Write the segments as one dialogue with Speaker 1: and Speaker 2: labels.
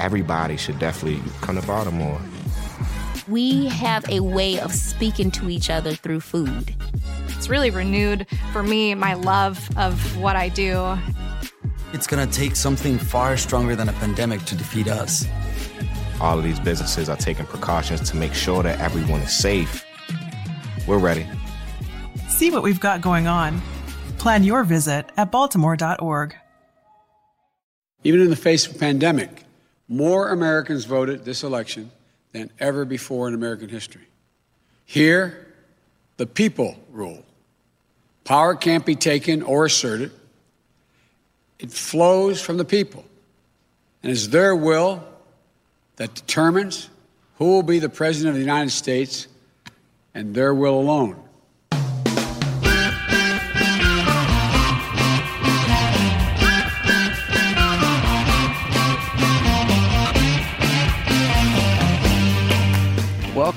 Speaker 1: everybody should definitely come to Baltimore.
Speaker 2: We have a way of speaking to each other through food.
Speaker 3: It's really renewed for me my love of what I do.
Speaker 4: It's gonna take something far stronger than a pandemic to defeat us.
Speaker 1: All of these businesses are taking precautions to make sure that everyone is safe. We're ready.
Speaker 5: See what we've got going on. Plan your visit at baltimore.org.
Speaker 6: Even in the face of pandemic, more Americans voted this election than ever before in American history. Here, the people rule. Power can't be taken or asserted. It flows from the people. And it's their will that determines who will be the President of the United States and their will alone.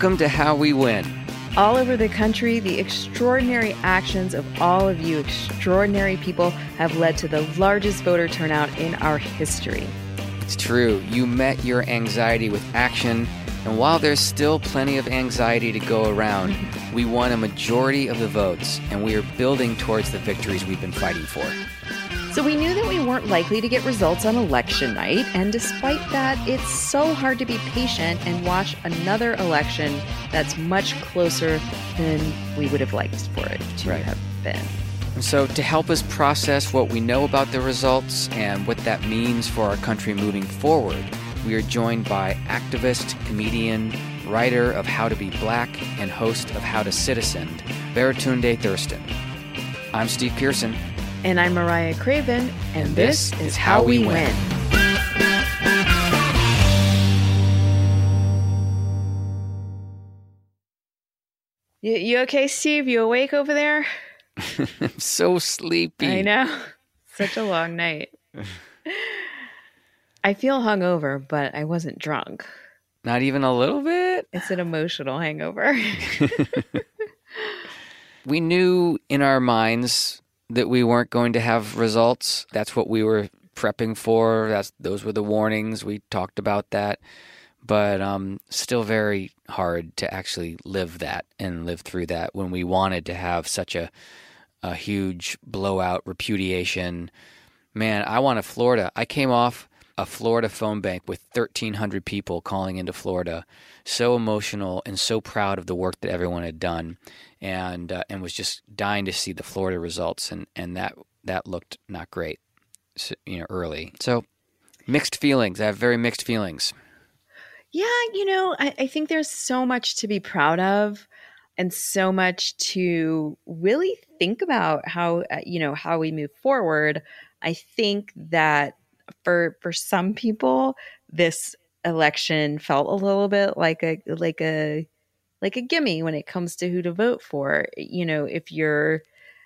Speaker 7: Welcome to How We Win.
Speaker 8: All over the country, the extraordinary actions of all of you extraordinary people have led to the largest voter turnout in our history.
Speaker 7: It's true. You met your anxiety with action, and while there's still plenty of anxiety to go around, we won a majority of the votes, and we are building towards the victories we've been fighting for.
Speaker 8: So we knew that we weren't likely to get results on election night, and despite that, it's so hard to be patient and watch another election that's much closer than we would have liked for it to
Speaker 7: Right.
Speaker 8: have been.
Speaker 7: So, to help us process what we know about the results and what that means for our country moving forward, we are joined by activist, comedian, writer of How to Be Black, and host of How to Citizen, Baratunde Thurston. I'm Steve Pearson.
Speaker 8: And I'm Mariah Craven, and,
Speaker 7: And
Speaker 8: this,
Speaker 7: this
Speaker 8: is how,
Speaker 7: How
Speaker 8: we
Speaker 7: We
Speaker 8: win.
Speaker 7: Win.
Speaker 8: You, you okay, Steve? You awake over there?
Speaker 7: I'm so sleepy.
Speaker 8: I know. Such a long night. I feel hungover, but I wasn't drunk.
Speaker 7: Not even a little bit?
Speaker 8: It's an emotional hangover.
Speaker 7: We knew in our minds that we weren't going to have results. That's what we were prepping for. That's those were the warnings. We talked about that. But um, still very hard to actually live that and live through that when we wanted to have such a a huge blowout repudiation. Man, I wanted Florida. I came off a Florida phone bank with 1,300 people calling into Florida, so emotional and so proud of the work that everyone had done, and uh, and was just dying to see the Florida results, and and that that looked not great, so, you know, early. So mixed feelings. I have very mixed feelings.
Speaker 8: Yeah, you know, I, I think there's so much to be proud of and so much to really think about how uh, you know how we move forward. I think that for for some people this election felt a little bit like a like a like a gimme when it comes to who to vote for. You know, if you're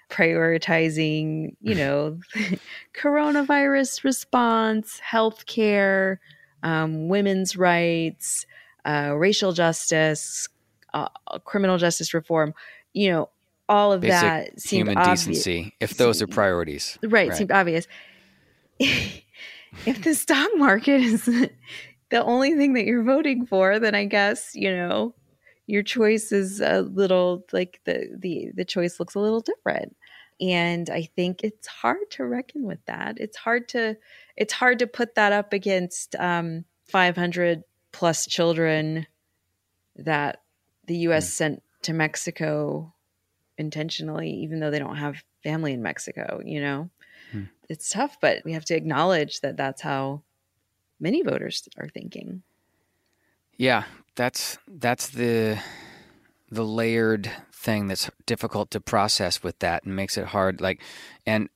Speaker 8: prioritizing, you know, coronavirus response, healthcare, um, women's rights, uh, racial justice, uh, criminal justice reform, you know, all of
Speaker 7: Basic
Speaker 8: that seemed
Speaker 7: human
Speaker 8: obvious.
Speaker 7: decency, if those are priorities.
Speaker 8: Right, seemed obvious. if the stock market is the only thing that you're voting for, then I guess, you know, your choice is a little like the the the choice looks a little different. And I think it's hard to reckon with that. It's hard to it's hard to put that up against um 500 plus children that the US sent to Mexico intentionally even though they don't have family in Mexico, you know it's tough, but we have to acknowledge that that's how many voters are thinking.
Speaker 7: Yeah, that's that's the the layered thing that's difficult to process with that and makes it hard like and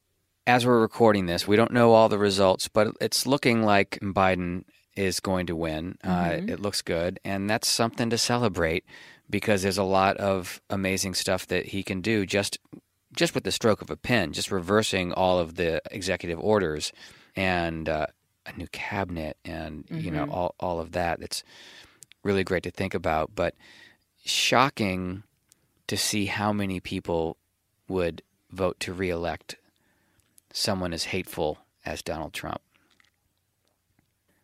Speaker 7: as we're recording this, we don't know all the results, but it's looking like Biden is going to win.
Speaker 8: Mhm.
Speaker 7: Uh, it looks good, and that's something to celebrate because there's a lot of amazing stuff that he can do just just with the stroke of a pen, just reversing all of the executive orders and uh, a new cabinet and you know
Speaker 8: Mhm.
Speaker 7: all all of that. It's really great to think about, but shocking to see how many people would vote to reelect someone as hateful as Donald Trump.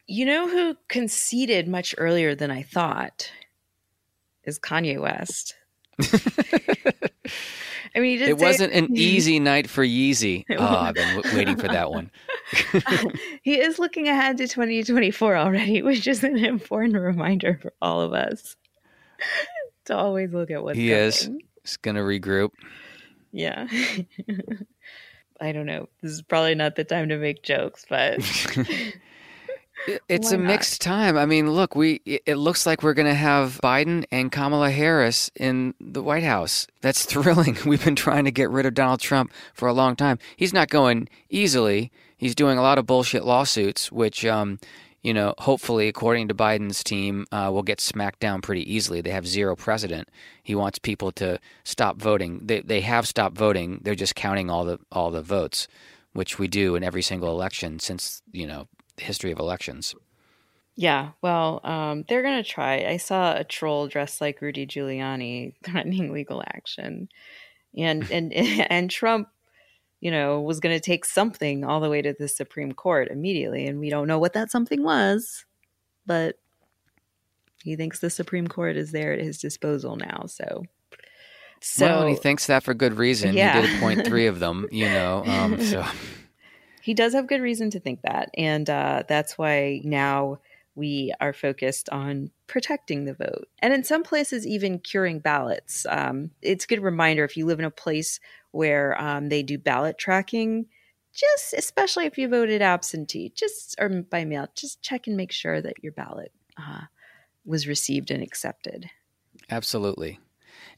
Speaker 8: You know who conceded much earlier than I thought is Kanye West. I mean,
Speaker 7: it wasn't an easy night for Yeezy. Oh, I've been w- waiting for that one.
Speaker 8: he is looking ahead to 2024 already, which is an important reminder for all of us to always look at what's
Speaker 7: he
Speaker 8: coming.
Speaker 7: is. He's going to regroup.
Speaker 8: Yeah. I don't know. This is probably not the time to make jokes, but
Speaker 7: it's
Speaker 8: Why
Speaker 7: a
Speaker 8: not?
Speaker 7: mixed time. I mean, look, we it it looks like we're going to have Biden and Kamala Harris in the White House. That's thrilling. We've been trying to get rid of Donald Trump for a long time. He's not going easily. He's doing a lot of bullshit lawsuits, which um, you know, hopefully, according to Biden's team, uh, will get smacked down pretty easily. They have zero precedent. He wants people to stop voting. They they have stopped voting. They're just counting all the all the votes, which we do in every single election since you know the history of elections.
Speaker 8: yeah, well, um, they're going to try. I saw a troll dressed like Rudy Giuliani threatening legal action. And and and Trump, you know, was going to take something all the way to the Supreme Court immediately, and we don't know what that something was, but he thinks the Supreme Court is there at his disposal now. So, so
Speaker 7: well, and he thinks that for good reason.
Speaker 8: Yeah.
Speaker 7: He did appoint three of them, you know. Um, so
Speaker 8: he does have good reason to think that, and uh, that's why now we are focused on protecting the vote, and in some places even curing ballots. Um, it's a good reminder if you live in a place where um, they do ballot tracking. Just especially if you voted absentee, just or by mail, just check and make sure that your ballot uh, was received and accepted.
Speaker 7: Absolutely.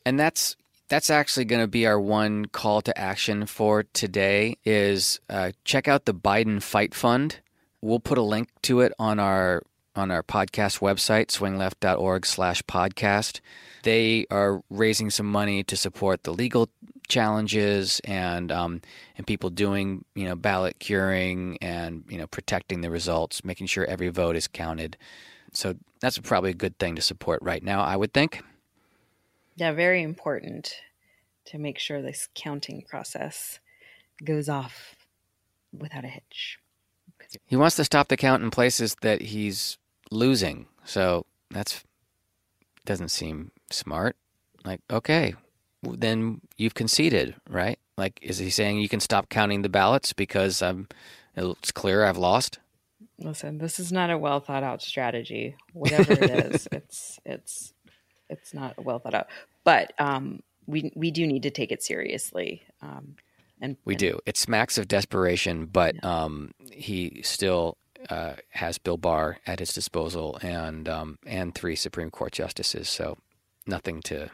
Speaker 7: And that's that's actually going to be our one call to action for today is uh, check out the Biden Fight Fund. We'll put a link to it on our on our podcast website, swingleft.org slash podcast. They are raising some money to support the legal challenges and um, and people doing you know ballot curing and you know protecting the results, making sure every vote is counted. So that's probably a good thing to support right now, I would think.
Speaker 8: Yeah, very important to make sure this counting process goes off without a hitch.
Speaker 7: He wants to stop the count in places that he's losing. So that's doesn't seem smart. Like, okay, then you've conceded, right? Like, is he saying you can stop counting the ballots because um, it's clear I've lost?
Speaker 8: Listen, this is not a well thought out strategy. Whatever it is, it's it's it's not well thought out. But um, we we do need to take it seriously. Um, and
Speaker 7: We
Speaker 8: and-
Speaker 7: do. It smacks of desperation, but um, he still uh, has Bill Barr at his disposal and um, and three Supreme Court justices. So nothing to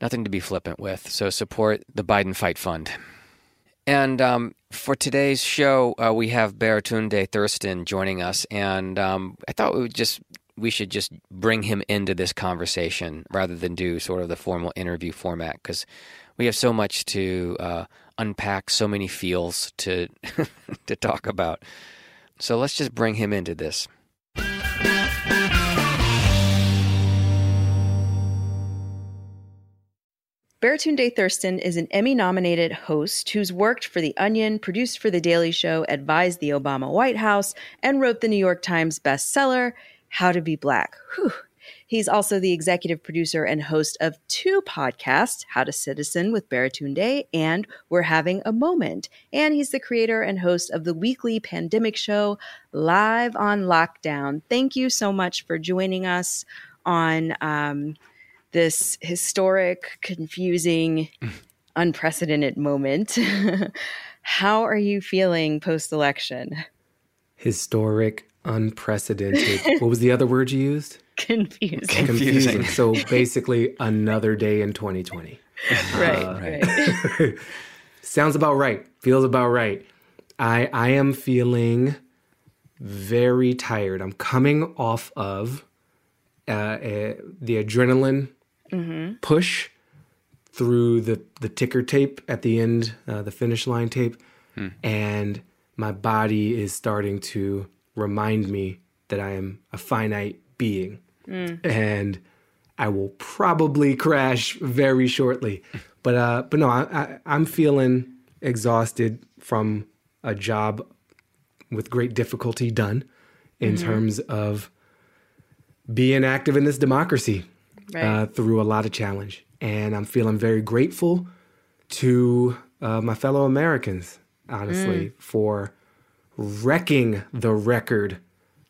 Speaker 7: nothing to be flippant with. So support the Biden Fight Fund. And um, for today's show, uh, we have Baratunde Thurston joining us, and um, I thought we would just we should just bring him into this conversation rather than do sort of the formal interview format because we have so much to uh, unpack, so many feels to to talk about. So let's just bring him into this.
Speaker 8: Baratunde Thurston is an Emmy nominated host who's worked for The Onion, produced for The Daily Show, advised the Obama White House, and wrote the New York Times bestseller, How to Be Black. Whew. He's also the executive producer and host of two podcasts, How to Citizen with Baratunde and We're Having a Moment. And he's the creator and host of the weekly pandemic show, Live on Lockdown. Thank you so much for joining us on. Um, this historic, confusing, unprecedented moment. How are you feeling post election?
Speaker 9: Historic, unprecedented. what was the other word you used?
Speaker 8: Confusing.
Speaker 9: Confusing. so basically, another day in 2020.
Speaker 8: Right,
Speaker 9: Uh,
Speaker 8: right.
Speaker 9: Sounds about right. Feels about right. I I am feeling very tired. I'm coming off of uh, uh, the adrenaline push through the the ticker tape at the end, uh, the finish line tape, and my body is starting to remind me that I am a finite being, and I will probably crash very shortly. But uh, but no, I, I I'm feeling exhausted from a job with great difficulty done, in
Speaker 8: Mhm.
Speaker 9: terms of being active in this democracy
Speaker 8: Right.
Speaker 9: uh, through a lot of challenge. And I'm feeling very grateful to uh, my fellow Americans, honestly,
Speaker 7: Mm.
Speaker 9: for wrecking the record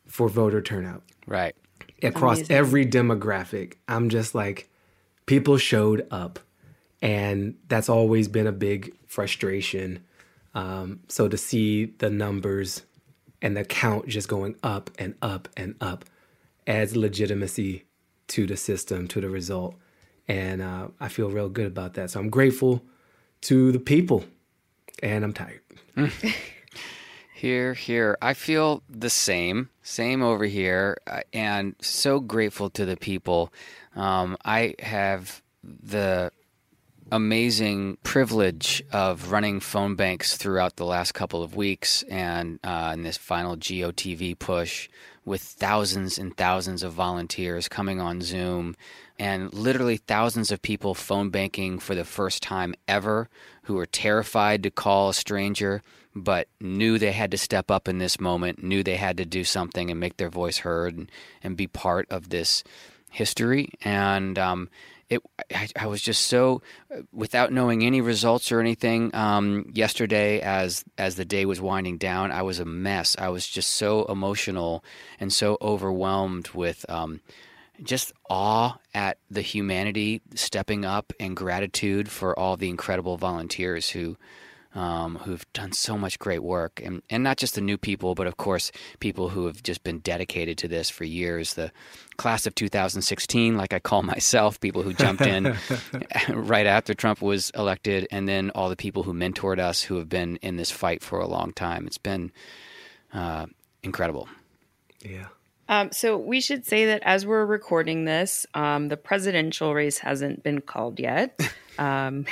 Speaker 9: for voter turnout.
Speaker 7: Right.
Speaker 9: Across
Speaker 7: Amazing.
Speaker 9: every demographic. I'm just like, people showed up. And that's always been a big frustration. Um, so to see the numbers and the count just going up and up and up adds legitimacy to the system, to the result. And uh, I feel real good about that. So I'm grateful to the people. And I'm tired.
Speaker 7: Here, here. I feel the same, same over here, uh, and so grateful to the people. Um, I have the amazing privilege of running phone banks throughout the last couple of weeks and uh, in this final GOTV push with thousands and thousands of volunteers coming on Zoom and literally thousands of people phone banking for the first time ever who were terrified to call a stranger but knew they had to step up in this moment, knew they had to do something and make their voice heard and, and be part of this history. And um, it, I, I was just so, without knowing any results or anything. Um, yesterday, as as the day was winding down, I was a mess. I was just so emotional and so overwhelmed with. Um, just awe at the humanity stepping up and gratitude for all the incredible volunteers who um, who've done so much great work. And, and not just the new people but of course people who have just been dedicated to this for years. The class of 2016 like i call myself people who jumped in right after trump was elected and then all the people who mentored us who have been in this fight for a long time. It's been uh, incredible.
Speaker 9: Yeah
Speaker 8: Um, so we should say that as we're recording this, um, the presidential race hasn't been called yet, um,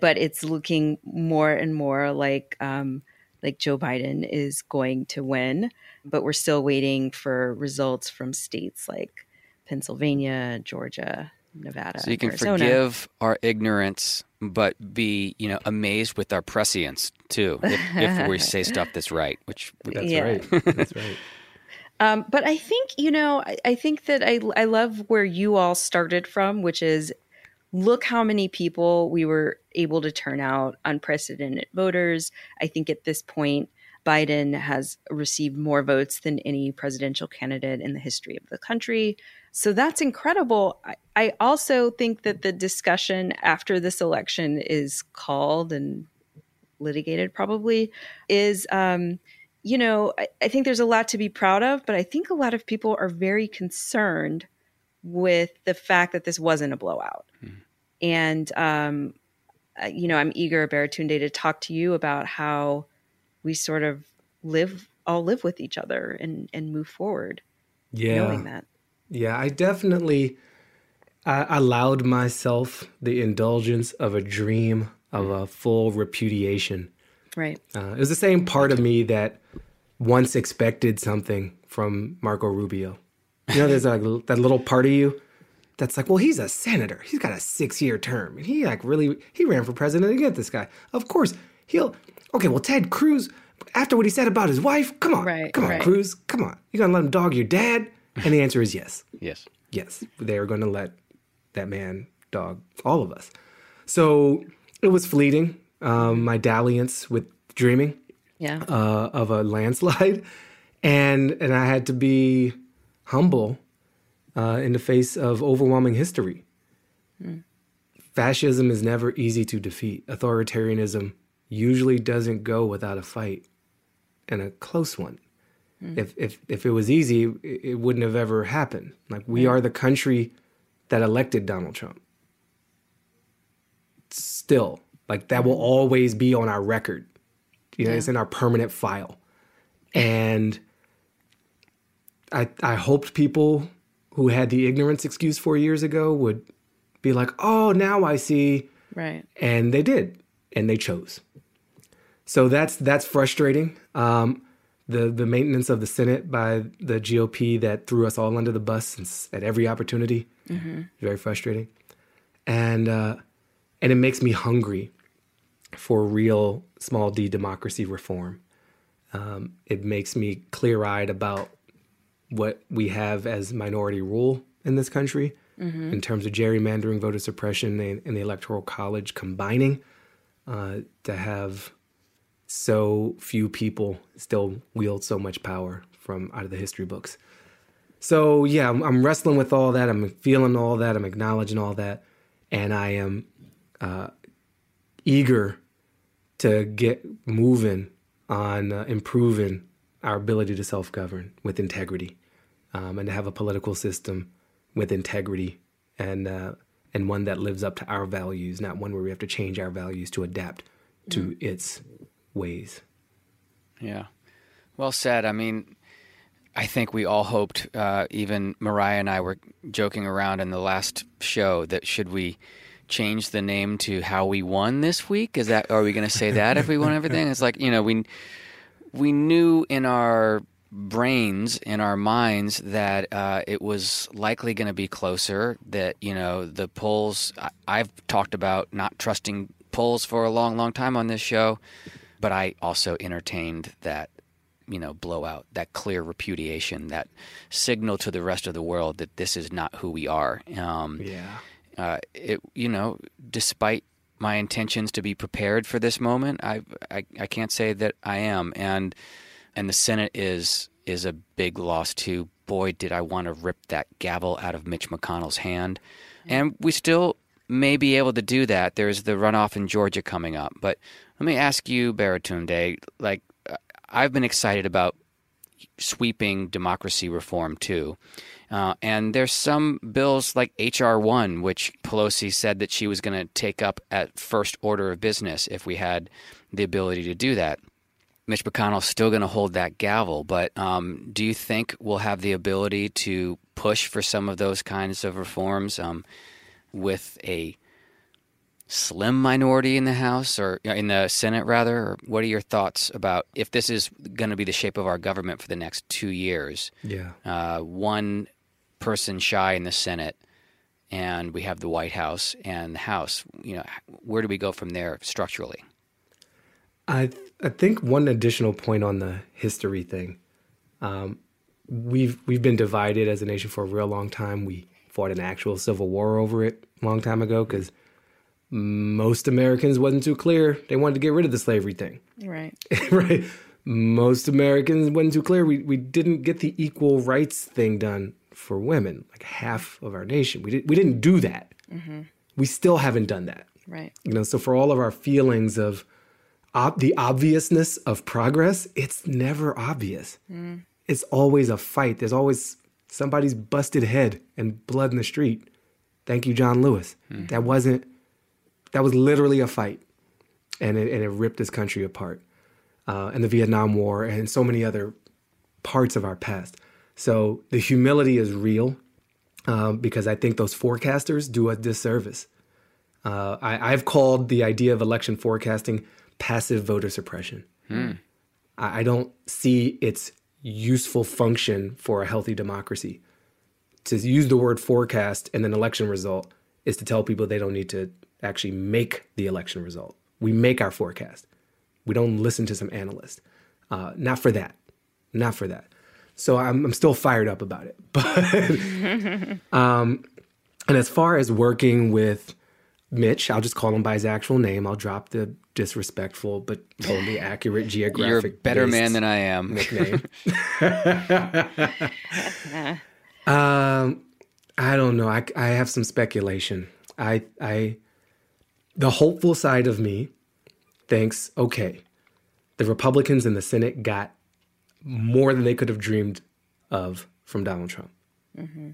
Speaker 8: but it's looking more and more like um, like Joe Biden is going to win. But we're still waiting for results from states like Pennsylvania, Georgia, Nevada,
Speaker 7: So you can
Speaker 8: Arizona.
Speaker 7: forgive our ignorance, but be you know amazed with our prescience too, if, if we say stuff that's right. Which
Speaker 8: That's Yeah. right. That's
Speaker 9: right.
Speaker 8: Um, but I think you know, I, I think that I I love where you all started from, which is look how many people we were able to turn out, unprecedented voters. I think at this point, Biden has received more votes than any presidential candidate in the history of the country. So that's incredible. I, I also think that the discussion after this election is called and litigated probably is um, you know I, I think there's a lot to be proud of but i think a lot of people are very concerned with the fact that this wasn't a blowout and um, uh, you know i'm eager baratunde to talk to you about how we sort of live all live with each other and and move forward
Speaker 9: Yeah.
Speaker 8: knowing that
Speaker 9: Yeah, I definitely I allowed myself the indulgence of a dream of a full repudiation.
Speaker 8: right
Speaker 9: Uh, it was the same part of me that once expected something from Marco Rubio. You know, there's like that little part of you that's like, well, he's a senator. He's got a six year term. And he like really, he ran for president to get this guy. Of course, he'll, okay, well, Ted Cruz, after what he said about his wife, come on,
Speaker 8: Right,
Speaker 9: come on,
Speaker 8: right.
Speaker 9: Cruz, come on. You gonna let him dog your dad? And the answer is yes.
Speaker 7: Yes.
Speaker 9: Yes, they are going to let that man dog all of us. So it was fleeting. Um, my dalliance with dreaming
Speaker 8: yeah
Speaker 9: uh, of a landslide, and and I had to be humble uh, in the face of overwhelming history. Fascism is never easy to defeat. Authoritarianism usually doesn't go without a fight, and a close one. If if if it was easy, it, it wouldn't have ever happened. Like we
Speaker 8: Right.
Speaker 9: are the country that elected Donald Trump. Still, like that will always be on our record. You know, it's in our permanent file. And I I hoped people who had the ignorance excuse four years ago would be like, oh, now I see.
Speaker 8: Right.
Speaker 9: And they did and they chose. So that's that's frustrating. Um, the the maintenance of the senate by the gop that threw us all under the bus since, at every opportunity
Speaker 8: Mhm.
Speaker 9: very frustrating. And uh, and it makes me hungry for real small d democracy reform um, it makes me clear-eyed about what we have as minority rule in this country in terms of gerrymandering, voter suppression, and, and the electoral college combining uh, to have so few people still wield so much power from out of the history books. So yeah, I'm, I'm wrestling with all that. I'm feeling all that. I'm acknowledging all that, and I am uh, eager to get moving on uh, improving our ability to self-govern with integrity, um, and to have a political system with integrity and uh, and one that lives up to our values, not one where we have to change our values to adapt to its ways.
Speaker 7: Yeah. Well said. I mean, I think we all hoped, uh, even Mariah and I were joking around in the last show that should we change the name to how we won this week? Is that, are we going to say that if we won everything? It's like, you know, we, we knew in our brains, in our minds, that uh, it was likely going to be closer, that, you know, the polls, I, I've talked about not trusting polls for a long, long time on this show, but I also entertained that you know blowout that clear repudiation that signal to the rest of the world that this is not who we are um,
Speaker 9: Yeah.
Speaker 7: Uh, it you know despite my intentions to be prepared for this moment I, I I can't say that I am. And and the Senate is is a big loss too. Boy did I want to rip that gavel out of Mitch McConnell's hand. And we still may be able to do that. There's the runoff in Georgia coming up. But let me ask you Baratunde like uh, I've been excited about sweeping democracy reform too. Uh, and there's some bills like H.R. 1, which Pelosi said that she was going to take up at first order of business if we had the ability to do that. Mitch McConnell's still going to hold that gavel, but um, do you think we'll have the ability to push for some of those kinds of reforms um, with a slim minority in the House or in the Senate, rather? Or what are your thoughts about if this is going to be the shape of our government for the next two years?
Speaker 9: Yeah.
Speaker 7: Uh, one person shy in the Senate, and we have the White House and the House. You know, where do we go from there structurally?
Speaker 9: I I think one additional point on the history thing. Um, we've we've been divided as a nation for a real long time. We fought an actual civil war over it a long time ago because most Americans wasn't too clear. They wanted to get rid of the slavery thing.
Speaker 8: Right.
Speaker 9: right? Most Americans wasn't too clear. We we didn't get the equal rights thing done for women, like half of our nation. We did we didn't do that. Mm-hmm. We still haven't done that.
Speaker 8: Right.
Speaker 9: You know, so for all of our feelings of ob- the obviousness of progress, it's never obvious. Mm. It's always a fight. There's always somebody's busted head and blood in the street. Thank you, John Lewis. Hmm. That wasn't. That was literally a fight, and it, and it ripped this country apart. Uh, and the Vietnam War and so many other parts of our past. So the humility is real um, because I think those forecasters do a disservice. Uh, I, I've called the idea of election forecasting passive voter suppression. I, I don't see its useful function for a healthy democracy. To use the word forecast and an election result is to tell people they don't need to actually make the election result. We make our forecast. We don't listen to some analyst. Uh, not for that. Not for that. So I'm, I'm still fired up about it. But um, and as far as working with Mitch, I'll just call him by his actual name. I'll drop the disrespectful but totally accurate geographic.
Speaker 7: You're a better man than I am.
Speaker 9: nickname. um, I don't know. I, I have some speculation. I I the hopeful side of me thinks okay, the Republicans in the Senate got more than they could have dreamed of from Donald Trump. Mm-hmm.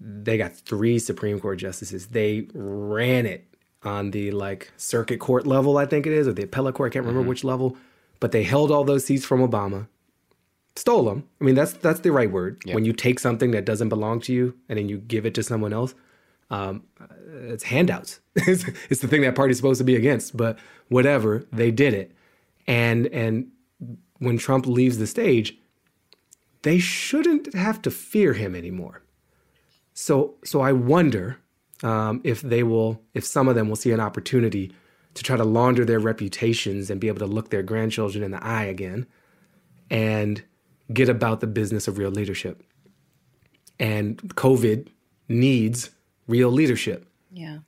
Speaker 9: They got three Supreme Court justices. They ran it on the like circuit court level, I think it is, or the appellate court. I can't remember mm-hmm. which level, but they held all those seats from Obama stole them. I mean, that's that's the right word. When you take something that doesn't belong to you and then you give it to someone else, um, it's handouts. it's, it's the thing that party's supposed to be against. But whatever, they did it. And and when Trump leaves the stage, they shouldn't have to fear him anymore. So so I wonder um, if they will, if some of them will see an opportunity to try to launder their reputations and be able to look their grandchildren in the eye again and get about the business of real leadership. and COVID needs real leadership.
Speaker 8: Yeah.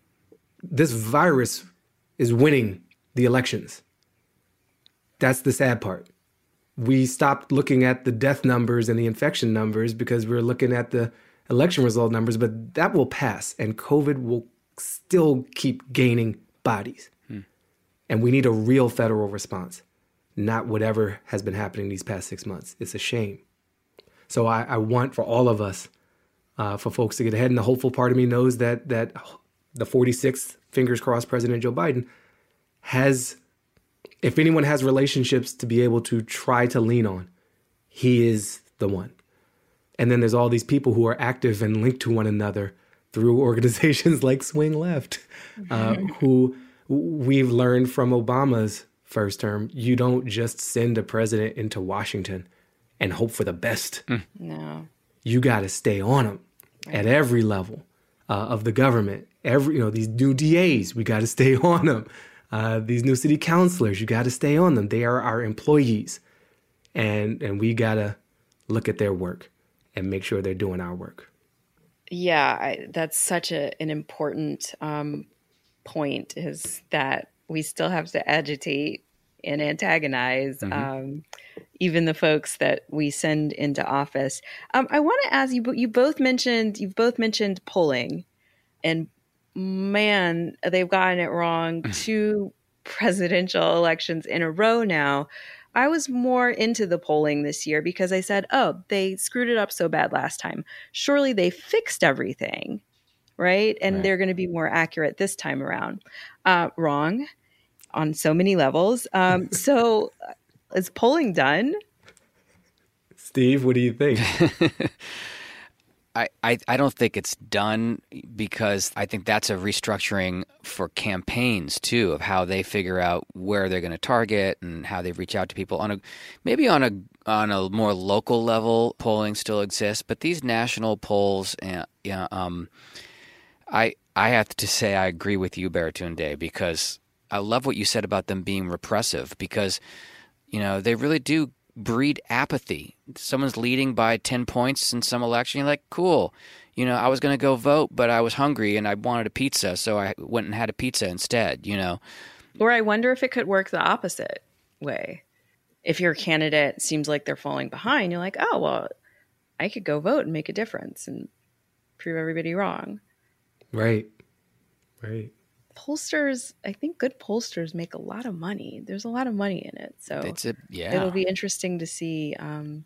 Speaker 9: This virus is winning the elections. That's the sad part. We stopped looking at the death numbers and the infection numbers because we are looking at the election result numbers, but that will pass and COVID will still keep gaining bodies. Hmm. And we need a real federal response, not whatever has been happening these past six months. It's a shame. So I, I want for all of us, uh, for folks to get ahead. And the hopeful part of me knows that that the 46th, fingers crossed, President Joe Biden has, if anyone has relationships to be able to try to lean on, he is the one. And then there's all these people who are active and linked to one another through organizations like Swing Left, uh, who we've learned from Obama's first term. You don't just send a president into Washington and hope for the best.
Speaker 8: Mm. No.
Speaker 9: You got to stay on them right. at every level uh, of the government. Every, you know, these new DAs, we got to stay on them. Uh, these new city councilors, you got to stay on them. They are our employees. And, and we got to look at their work and make sure they're doing our work.
Speaker 8: Yeah, I, that's such a, an important um, point is that we still have to agitate and antagonize mm-hmm. um, even the folks that we send into office. Um, I want to ask you, but you both mentioned you've both mentioned polling, and man, they've gotten it wrong two presidential elections in a row now. I was more into the polling this year because I said, oh, they screwed it up so bad last time. Surely they fixed everything, right? And right. they're going to be more accurate this time around. Uh, wrong on so many levels. Um, so uh, is polling done?
Speaker 9: Steve, what do you think?
Speaker 7: I, I, I don't think it's done because I think that's a restructuring for campaigns too of how they figure out where they're going to target and how they reach out to people on a maybe on a on a more local level polling still exists but these national polls uh, yeah um I I have to say I agree with you Baratunde because I love what you said about them being repressive because you know they really do breed apathy. Someone's leading by 10 points in some election. You're like, cool. You know, I was going to go vote, but I was hungry and I wanted a pizza. So I went and had a pizza instead, you know.
Speaker 8: Or I wonder if it could work the opposite way. If your candidate seems like they're falling behind, you're like, oh, well, I could go vote and make a difference and prove everybody wrong.
Speaker 9: Right. Right
Speaker 8: pollsters, I think good pollsters make a lot of money. There's a lot of money in it. So
Speaker 7: it's a, yeah.
Speaker 8: it'll be interesting to see. Um,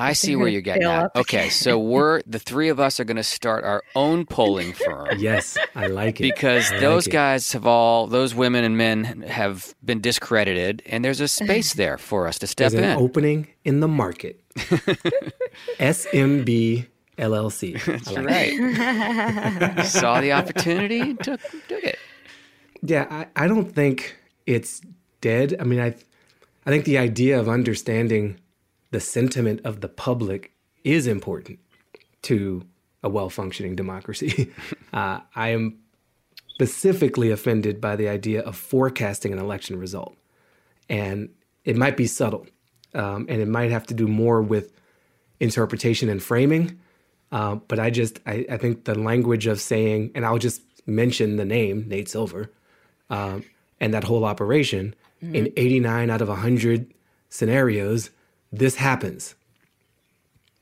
Speaker 7: I see where you're getting at. Okay, so we're the three of us are going to start our own polling firm.
Speaker 9: yes, I like it
Speaker 7: because
Speaker 9: I
Speaker 7: those
Speaker 9: like
Speaker 7: guys have all those women and men have been discredited, and there's a space there for us to step
Speaker 9: there's
Speaker 7: in.
Speaker 9: An opening in the market. SMB LLC.
Speaker 7: That's like right. Saw the opportunity and took, took it.
Speaker 9: Yeah, I, I don't think it's dead. I mean, I, I think the idea of understanding the sentiment of the public is important to a well functioning democracy. uh, I am specifically offended by the idea of forecasting an election result. And it might be subtle, um, and it might have to do more with interpretation and framing uh, but I just I, I, think the language of saying, and I'll just mention the name Nate Silver, um, and that whole operation. Mm-hmm. In 89 out of 100 scenarios, this happens.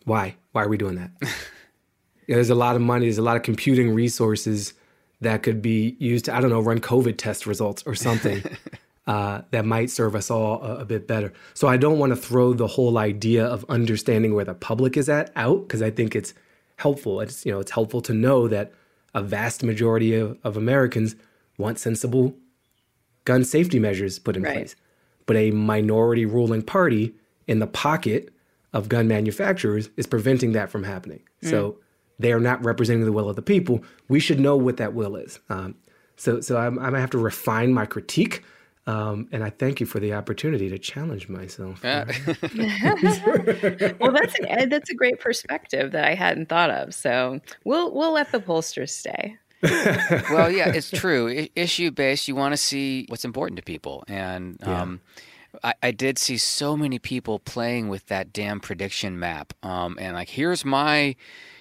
Speaker 9: Why? Why are we doing that? there's a lot of money. There's a lot of computing resources that could be used to I don't know run COVID test results or something. Uh, that might serve us all a, a, bit better. So I don't want to throw the whole idea of understanding where the public is at out because I think it's helpful. It's you know it's helpful to know that a vast majority of, of Americans want sensible gun safety measures put in right. place. But a minority ruling party in the pocket of gun manufacturers is preventing that from happening. Mm. So they are not representing the will of the people. We should know what that will is. Um, so so I'm, I'm gonna have to refine my critique um, and I thank you for the opportunity to challenge myself.
Speaker 8: well, that's an, that's a great perspective that I hadn't thought of. So we'll we'll let the pollsters stay.
Speaker 7: well, yeah, it's true. I- issue based, you want to see what's important to people, and um, I, I did see so many people playing with that damn prediction map. Um, and like, here's my,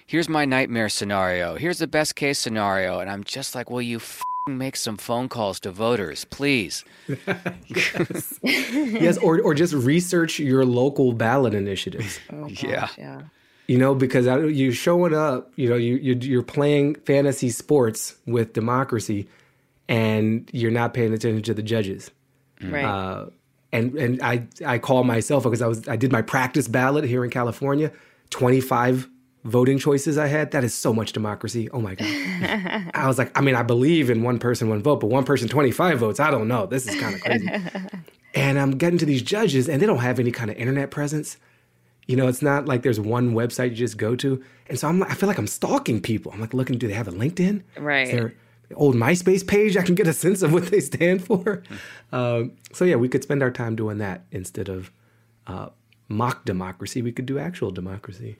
Speaker 7: here's my nightmare scenario. Here's the best case scenario. And I'm just like, will you f***ing make some phone calls to voters, please?
Speaker 9: yes. yes, or or just research your local ballot initiatives.
Speaker 8: Oh, gosh,
Speaker 7: Yeah.
Speaker 8: yeah.
Speaker 9: You know, because I- you're showing up. You know, you you- you're playing fantasy sports with democracy, and you're not paying attention to the judges.
Speaker 8: Right.
Speaker 9: Uh, and and I I call myself because I was I did my practice ballot here in California, 25 voting choices I had. That is so much democracy. Oh my god. I was like, I mean, I believe in one person, one vote, but one person, 25 votes. I don't know. This is kind of crazy. and I'm getting to these judges, and they don't have any kind of internet presence. You know, it's not like there's one website you just go to. And so I'm I feel like I'm stalking people. I'm like looking, do they have a LinkedIn?
Speaker 8: Right.
Speaker 9: Is there an old MySpace page I can get a sense of what they stand for? um, so yeah, we could spend our time doing that instead of uh, mock democracy. We could do actual democracy.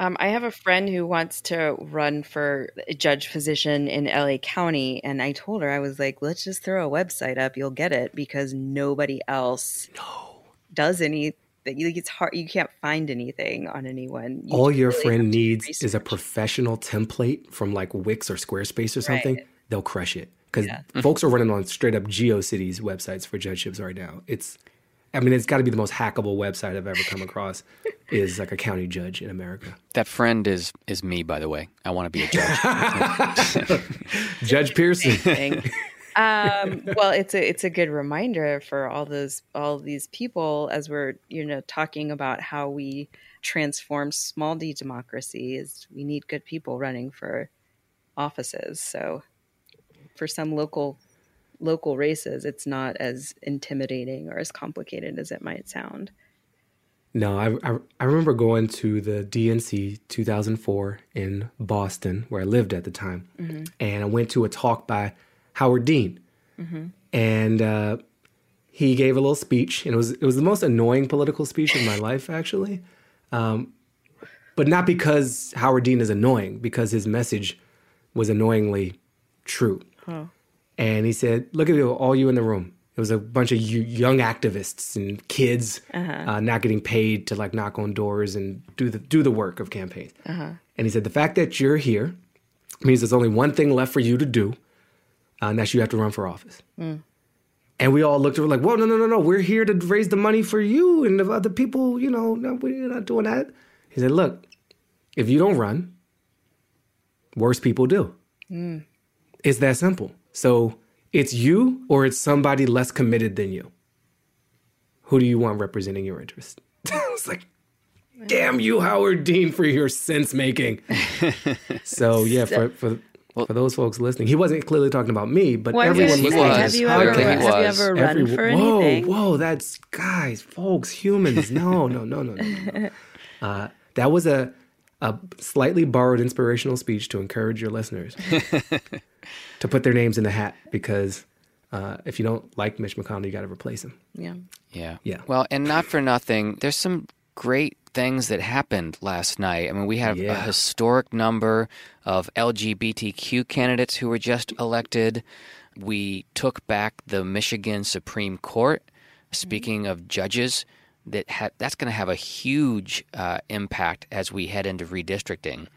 Speaker 8: Um, I have a friend who wants to run for a judge position in LA County, and I told her I was like, "Let's just throw a website up; you'll get it because nobody else no. does anything. Like, It's hard; you can't find anything on anyone. You
Speaker 9: All your
Speaker 8: really
Speaker 9: friend needs is a professional template from like Wix or Squarespace or something.
Speaker 8: Right.
Speaker 9: They'll crush it because
Speaker 8: Yeah.
Speaker 9: folks are running on straight up GeoCities websites for judgeships right now. It's, I mean, it's got to be the most hackable website I've ever come across. is like a county judge in America.
Speaker 7: That friend is is me, by the way. I want to be a judge.
Speaker 9: Judge Pearson.
Speaker 8: um, well, it's a it's a good reminder for all those all these people as we're you know talking about how we transform small d democracy. Is we need good people running for offices. So for some local local races, it's not as intimidating or as complicated as it might sound.
Speaker 9: No, I, I I remember going to the DNC 2004 in Boston, where I lived at the time, and I went to a talk by Howard Dean, and uh, he gave a little speech, and it was it was the most annoying political speech of my life, actually, um, but not because Howard Dean is annoying, because his message was annoyingly true. And he said, "Look at you, all you in the room. It was a bunch of young activists and kids uh, not getting paid to like knock on doors and do the do the work of campaigns." And he said, "The fact that you're here means there's only one thing left for you to do, uh, and that's you have to run for office." And we all looked at her like, "Whoa, no, no, no, no! We're here to raise the money for you and the other people. You know, no, we're not doing that." He said, "Look, if you don't run, worse people do." It's that simple. So it's you or it's somebody less committed than you. Who do you want representing your interest? it's like, damn you, Howard Dean, for your sense making. so yeah, for for for those folks listening, he wasn't clearly talking about me, but
Speaker 8: Well, was
Speaker 9: everyone listening
Speaker 7: was.
Speaker 9: to
Speaker 8: have
Speaker 9: this
Speaker 8: you ever
Speaker 7: Okay, he
Speaker 8: have you
Speaker 7: was.
Speaker 8: ever run
Speaker 9: every-
Speaker 8: for
Speaker 9: whoa,
Speaker 8: anything?
Speaker 9: whoa, that's guys, folks, humans. No, no, no, no, no. no. Uh, that was a a slightly borrowed inspirational speech to encourage your listeners to put their names in the hat because uh, if you don't like Mitch McConnell, you got to replace him.
Speaker 8: Yeah.
Speaker 7: Yeah.
Speaker 9: Yeah.
Speaker 7: Well, and not for nothing, there's some great things that happened last night. I mean, we have a historic number of LGBTQ candidates who were just elected. We took back the Michigan Supreme Court. Speaking of judges, that ha- that's going to have a huge uh, impact as we head into redistricting.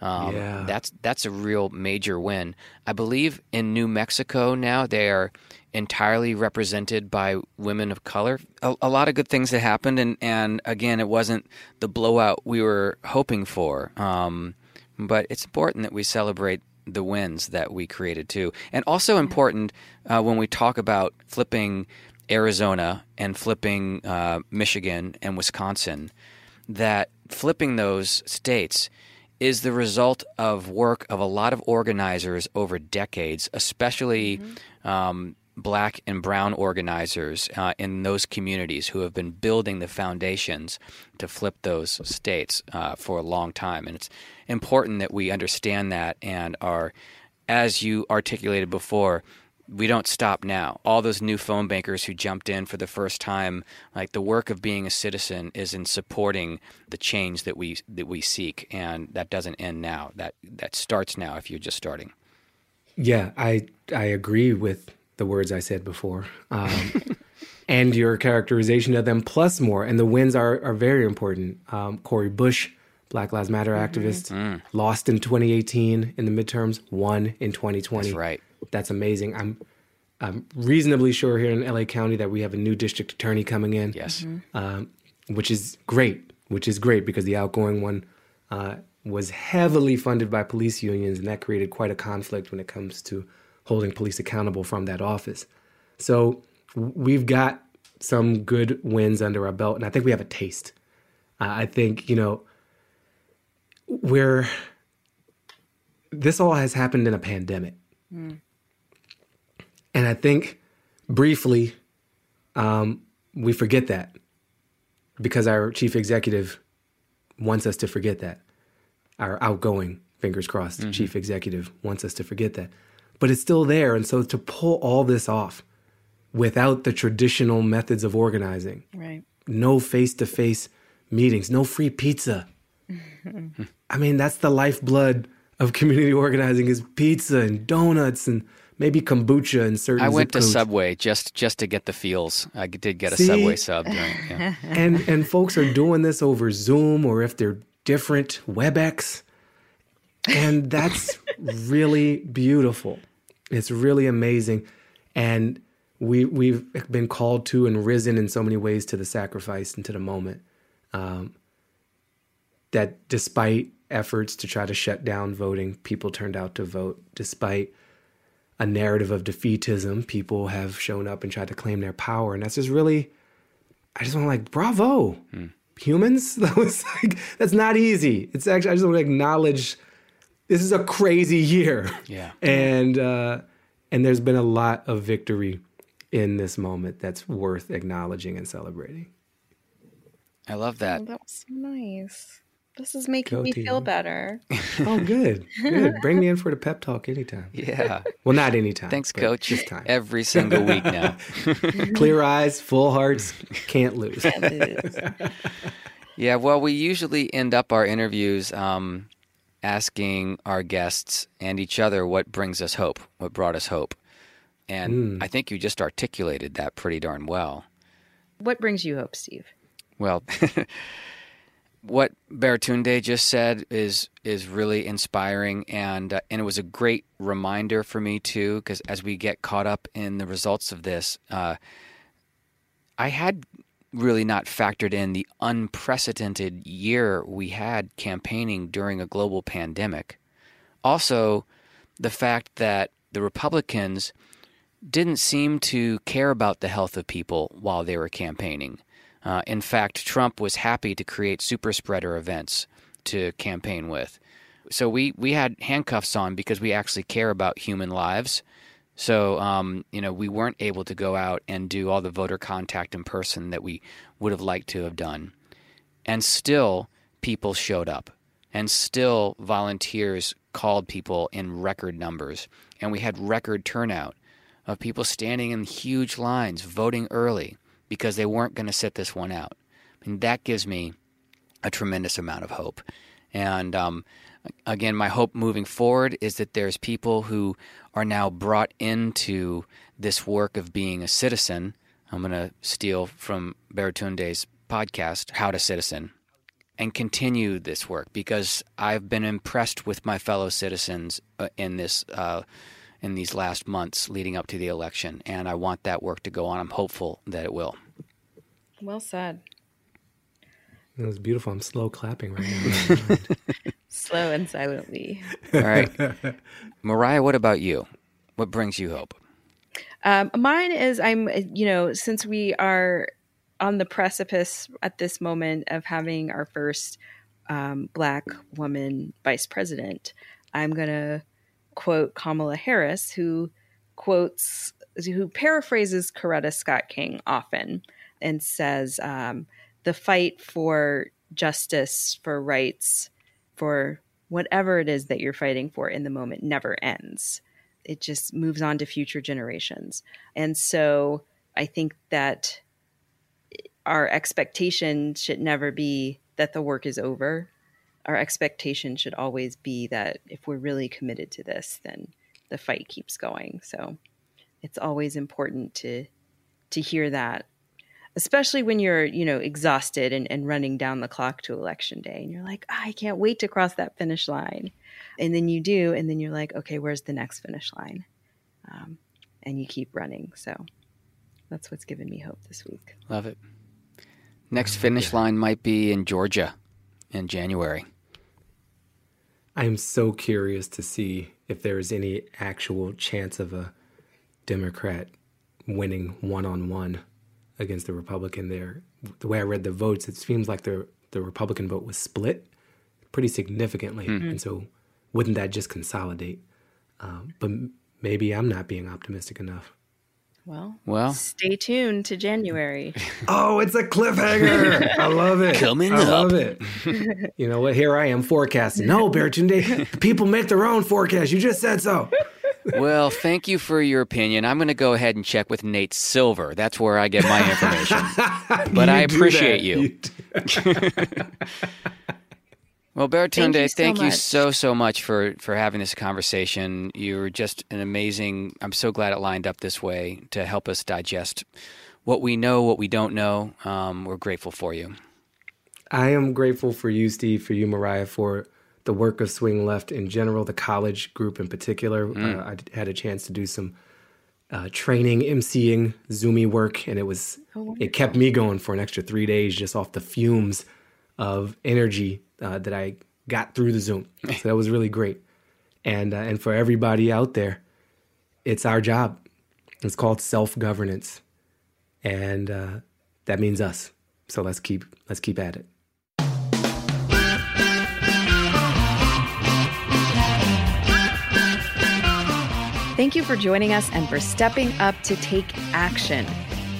Speaker 7: Um,
Speaker 9: Yeah.
Speaker 7: That's that's a real major win. I believe in New Mexico now they are entirely represented by women of color. A, a lot of good things that happened, and and again, it wasn't the blowout we were hoping for. Um, but it's important that we celebrate the wins that we created too, and also important uh, when we talk about flipping Arizona and flipping uh, Michigan and Wisconsin that flipping those states is the result of work of a lot of organizers over decades, especially um, black and brown organizers uh, in those communities who have been building the foundations to flip those states uh, for a long time. And it's important that we understand that and are, as you articulated before, we don't stop now. All those new phone bankers who jumped in for the first time, like the work of being a citizen is in supporting the change that we that we seek, and that doesn't end now. That that starts now if you're just starting.
Speaker 9: Yeah, I I agree with the words I said before. Um, and your characterization of them plus more. And the wins are, are very important. Um, Cori Bush, Black Lives Matter
Speaker 7: Mm-hmm.
Speaker 9: activist,
Speaker 7: Mm.
Speaker 9: lost in 2018 in the midterms, won in 2020.
Speaker 7: That's right.
Speaker 9: That's amazing. I'm I'm reasonably sure here in LA County that we have a new district attorney coming in.
Speaker 7: Yes.
Speaker 9: Um, which is great, which is great because the outgoing one uh, was heavily funded by police unions, and that created quite a conflict when it comes to holding police accountable from that office. So we've got some good wins under our belt, and I think we have a taste. Uh, I think, you know, we're, this all has happened in a pandemic. And I think briefly, um, we forget that because our chief executive wants us to forget that. Our outgoing, fingers crossed, chief executive wants us to forget that. But it's still there. And so to pull all this off without the traditional methods of organizing,
Speaker 8: Right.
Speaker 9: no face to face meetings, no free pizza. I mean, that's the lifeblood of community organizing is pizza and donuts and maybe kombucha and certain
Speaker 7: I went
Speaker 9: zip
Speaker 7: to
Speaker 9: codes.
Speaker 7: Subway just just to get the feels. I did get a
Speaker 9: See?
Speaker 7: Subway sub. During, yeah.
Speaker 9: and and folks are doing this over Zoom or if they're different WebEx, and that's really beautiful. It's really amazing, and we we've been called to and risen in so many ways to the sacrifice and to the moment. Um, that despite efforts to try to shut down voting, people turned out to vote. Despite a narrative of defeatism, people have shown up and tried to claim their power, and that's just really I just want to like, bravo, humans. That was like, that's not easy. It's actually, I just want to acknowledge this is a crazy year.
Speaker 7: Yeah.
Speaker 9: And, uh, and there's been a lot of victory in this moment that's worth acknowledging and celebrating.
Speaker 7: I love that.
Speaker 8: Oh, that was so nice. This is making
Speaker 9: Go
Speaker 8: me
Speaker 9: team.
Speaker 8: feel better.
Speaker 9: Oh, good. Good. Bring me in for the pep talk anytime.
Speaker 7: Yeah.
Speaker 9: Well, not anytime.
Speaker 7: Thanks, Coach.
Speaker 9: This time.
Speaker 7: Every single week now.
Speaker 9: Clear eyes, full hearts, can't lose.
Speaker 7: Yeah, well, we usually end up our interviews um, asking our guests and each other what brings us hope, what brought us hope. And I think you just articulated that pretty darn well.
Speaker 8: What brings you hope, Steve?
Speaker 7: Well, what Baratunde just said is is really inspiring, and uh, and it was a great reminder for me too. Because as we get caught up in the results of this, uh, I had really not factored in the unprecedented year we had campaigning during a global pandemic. Also, the fact that the Republicans didn't seem to care about the health of people while they were campaigning. Uh, in fact, Trump was happy to create super spreader events to campaign with. So we, we had handcuffs on because we actually care about human lives. So, um, you know, we weren't able to go out and do all the voter contact in person that we would have liked to have done. And still, people showed up. And still, volunteers called people in record numbers. And we had record turnout of people standing in huge lines voting early because they weren't going to sit this one out. And that gives me a tremendous amount of hope. And um, again, my hope moving forward is that there's people who are now brought into this work of being a citizen. I'm going to steal from Baratunde's podcast, How to Citizen, and continue this work because I've been impressed with my fellow citizens uh, in this. Uh, in these last months leading up to the election, and I want that work to go on. I'm hopeful that it will.
Speaker 8: Well said.
Speaker 9: That was beautiful. I'm slow clapping right now.
Speaker 8: Slow and silently.
Speaker 7: All right. Mariah, what about you? What brings you hope?
Speaker 8: Um, mine is I'm, you know, since we are on the precipice at this moment of having our first um, black woman vice president, I'm going to quote Kamala Harris, who quotes, who paraphrases Coretta Scott King often and says, um, the fight for justice, for rights, for whatever it is that you're fighting for in the moment never ends. It just moves on to future generations. And so I think that our expectation should never be that the work is over. Our expectation should always be that if we're really committed to this, then the fight keeps going. So it's always important to to hear that especially when you're, you know, exhausted and, and running down the clock to election day. And you're like, oh, I can't wait to cross that finish line. And then you do. And then you're like, okay, where's the next finish line? Um, and you keep running. So that's what's given me hope this week.
Speaker 7: Love it. Next finish line might be in Georgia in January.
Speaker 9: I am so curious to see if there is any actual chance of a Democrat winning one on one against the Republican there. The way I read the votes, it seems like the the Republican vote was split pretty significantly,
Speaker 7: Mm-hmm.
Speaker 9: and so wouldn't that just consolidate? Um, but maybe I'm not being optimistic enough.
Speaker 8: Well,
Speaker 7: Well,
Speaker 8: stay tuned to January.
Speaker 9: Oh, it's a cliffhanger! I love it.
Speaker 7: Coming
Speaker 9: I
Speaker 7: up.
Speaker 9: love it. you know what? Here I am forecasting. No, Baratunde, the people make their own forecast. You just said so.
Speaker 7: well, thank you for your opinion. I'm going to go ahead and check with Nate Silver. That's where I get my information. but I appreciate
Speaker 9: that.
Speaker 7: you.
Speaker 9: do-
Speaker 7: Well, Baratunde,
Speaker 8: you
Speaker 7: thank you so so much for for having this conversation. You're just an amazing. I'm so glad it lined up this way to help us digest what we know, what we don't know. Um, we're grateful for you.
Speaker 9: I am grateful for you, Steve, for you, Mariah, for the work of Swing Left in general, the college group in particular. Uh, I d- had a chance to do some uh, training, emceeing, Zoomy work, and it was it kept me going for an extra three days just off the fumes of energy uh, that I got through the Zoom. So that was really great. And uh, and for everybody out there, it's our job. It's called self governance, and uh, that means us. So let's keep let's keep at it.
Speaker 8: Thank you for joining us and for stepping up to take action.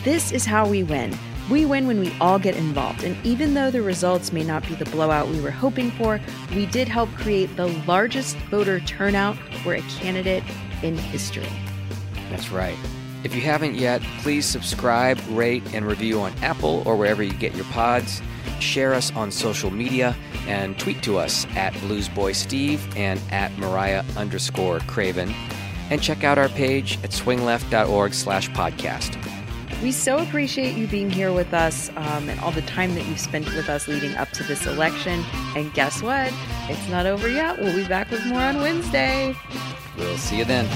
Speaker 8: This is how we win. We win when we all get involved. And even though the results may not be the blowout we were hoping for, we did help create the largest voter turnout for a candidate in history.
Speaker 7: That's right. If you haven't yet, please subscribe, rate, and review on Apple or wherever you get your pods. Share us on social media and tweet to us at bluesboysteve and at mariah underscore craven. And check out our page at swingleft.org slash podcast.
Speaker 8: We so appreciate you being here with us um, and all the time that you've spent with us leading up to this election. And guess what? It's not over yet. We'll be back with more on Wednesday.
Speaker 7: We'll see you then.